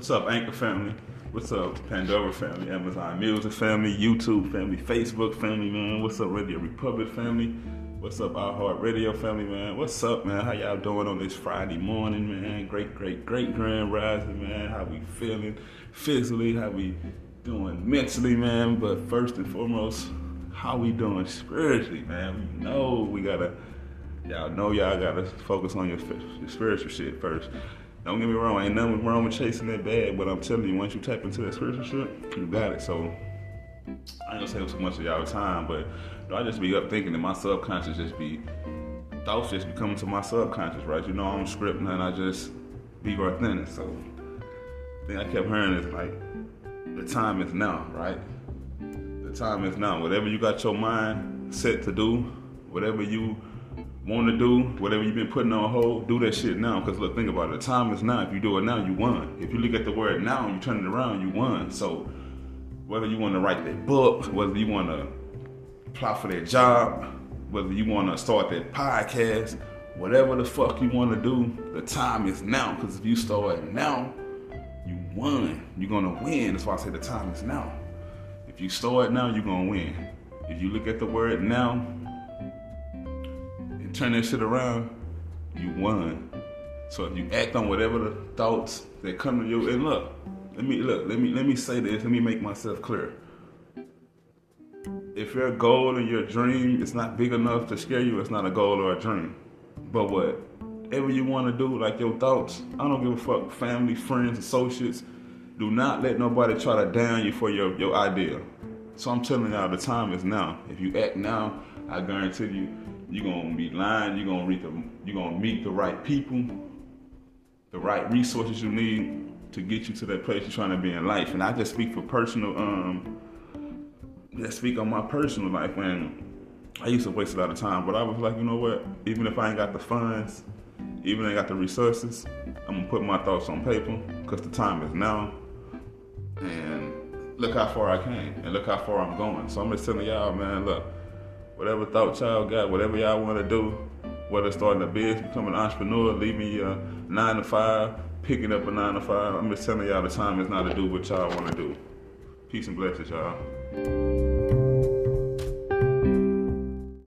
What's up, Anchor family? What's up, Pandora family, Amazon Music family, YouTube family, Facebook family, man? What's up, Radio Republic family? What's up, iHeartRadio family, man? What's up, man? How y'all doing on this Friday morning, man? Great, great, great grand rising, man. How we feeling physically? How we doing mentally, man? But first and foremost, how we doing spiritually, man? We know we gotta, y'all know y'all gotta focus on your, your spiritual shit first. Don't get me wrong, ain't nothing wrong with chasing that bag, but I'm telling you, once you tap into that spiritual shit, you got it. So I ain't gonna say too much of y'all time, but I just be up thinking that my subconscious just be thoughts just be coming to my subconscious, right? You know I'm scripting and I just be authentic. So thing I kept hearing is like the time is now, right? The time is now. Whatever you got your mind set to do, whatever you want to do, whatever you've been putting on hold, do that shit now. Because look, think about it. The time is now. If you do it now, you won. If you look at the word now, and you turn it around, you won. So whether you want to write that book, whether you want to apply for that job, whether you want to start that podcast, whatever the fuck you want to do, the time is now. Because if you start now, you won. You're gonna win. That's why I say the time is now. If you start now, you're gonna win. If you look at the word now, turn that shit around, you won. So if you act on whatever the thoughts that come to you, and look, let me look, let me let me say this, let me make myself clear. If your goal and your dream is not big enough to scare you, it's not a goal or a dream. But whatever you want to do, like your thoughts, I don't give a fuck. Family, friends, associates, do not let nobody try to down you for your, your idea. So I'm telling y'all, the time is now. If you act now, I guarantee you, you're gonna be lying. You're gonna meet the you're gonna meet the right people, the right resources you need to get you to that place you're trying to be in life. And I just speak for personal. Um, just speak on my personal life. Man, I used to waste a lot of time, but I was like, you know what? Even if I ain't got the funds, even if I ain't got the resources, I'm gonna put my thoughts on paper because the time is now. And look how far I came, and look how far I'm going. So I'm just telling y'all, man, look whatever thought y'all got, whatever y'all want to do, whether starting a business, becoming an entrepreneur, leaving your nine to five, picking up a nine to five. I'm just telling y'all the time is now to do what y'all want to do. Peace and blessings, y'all.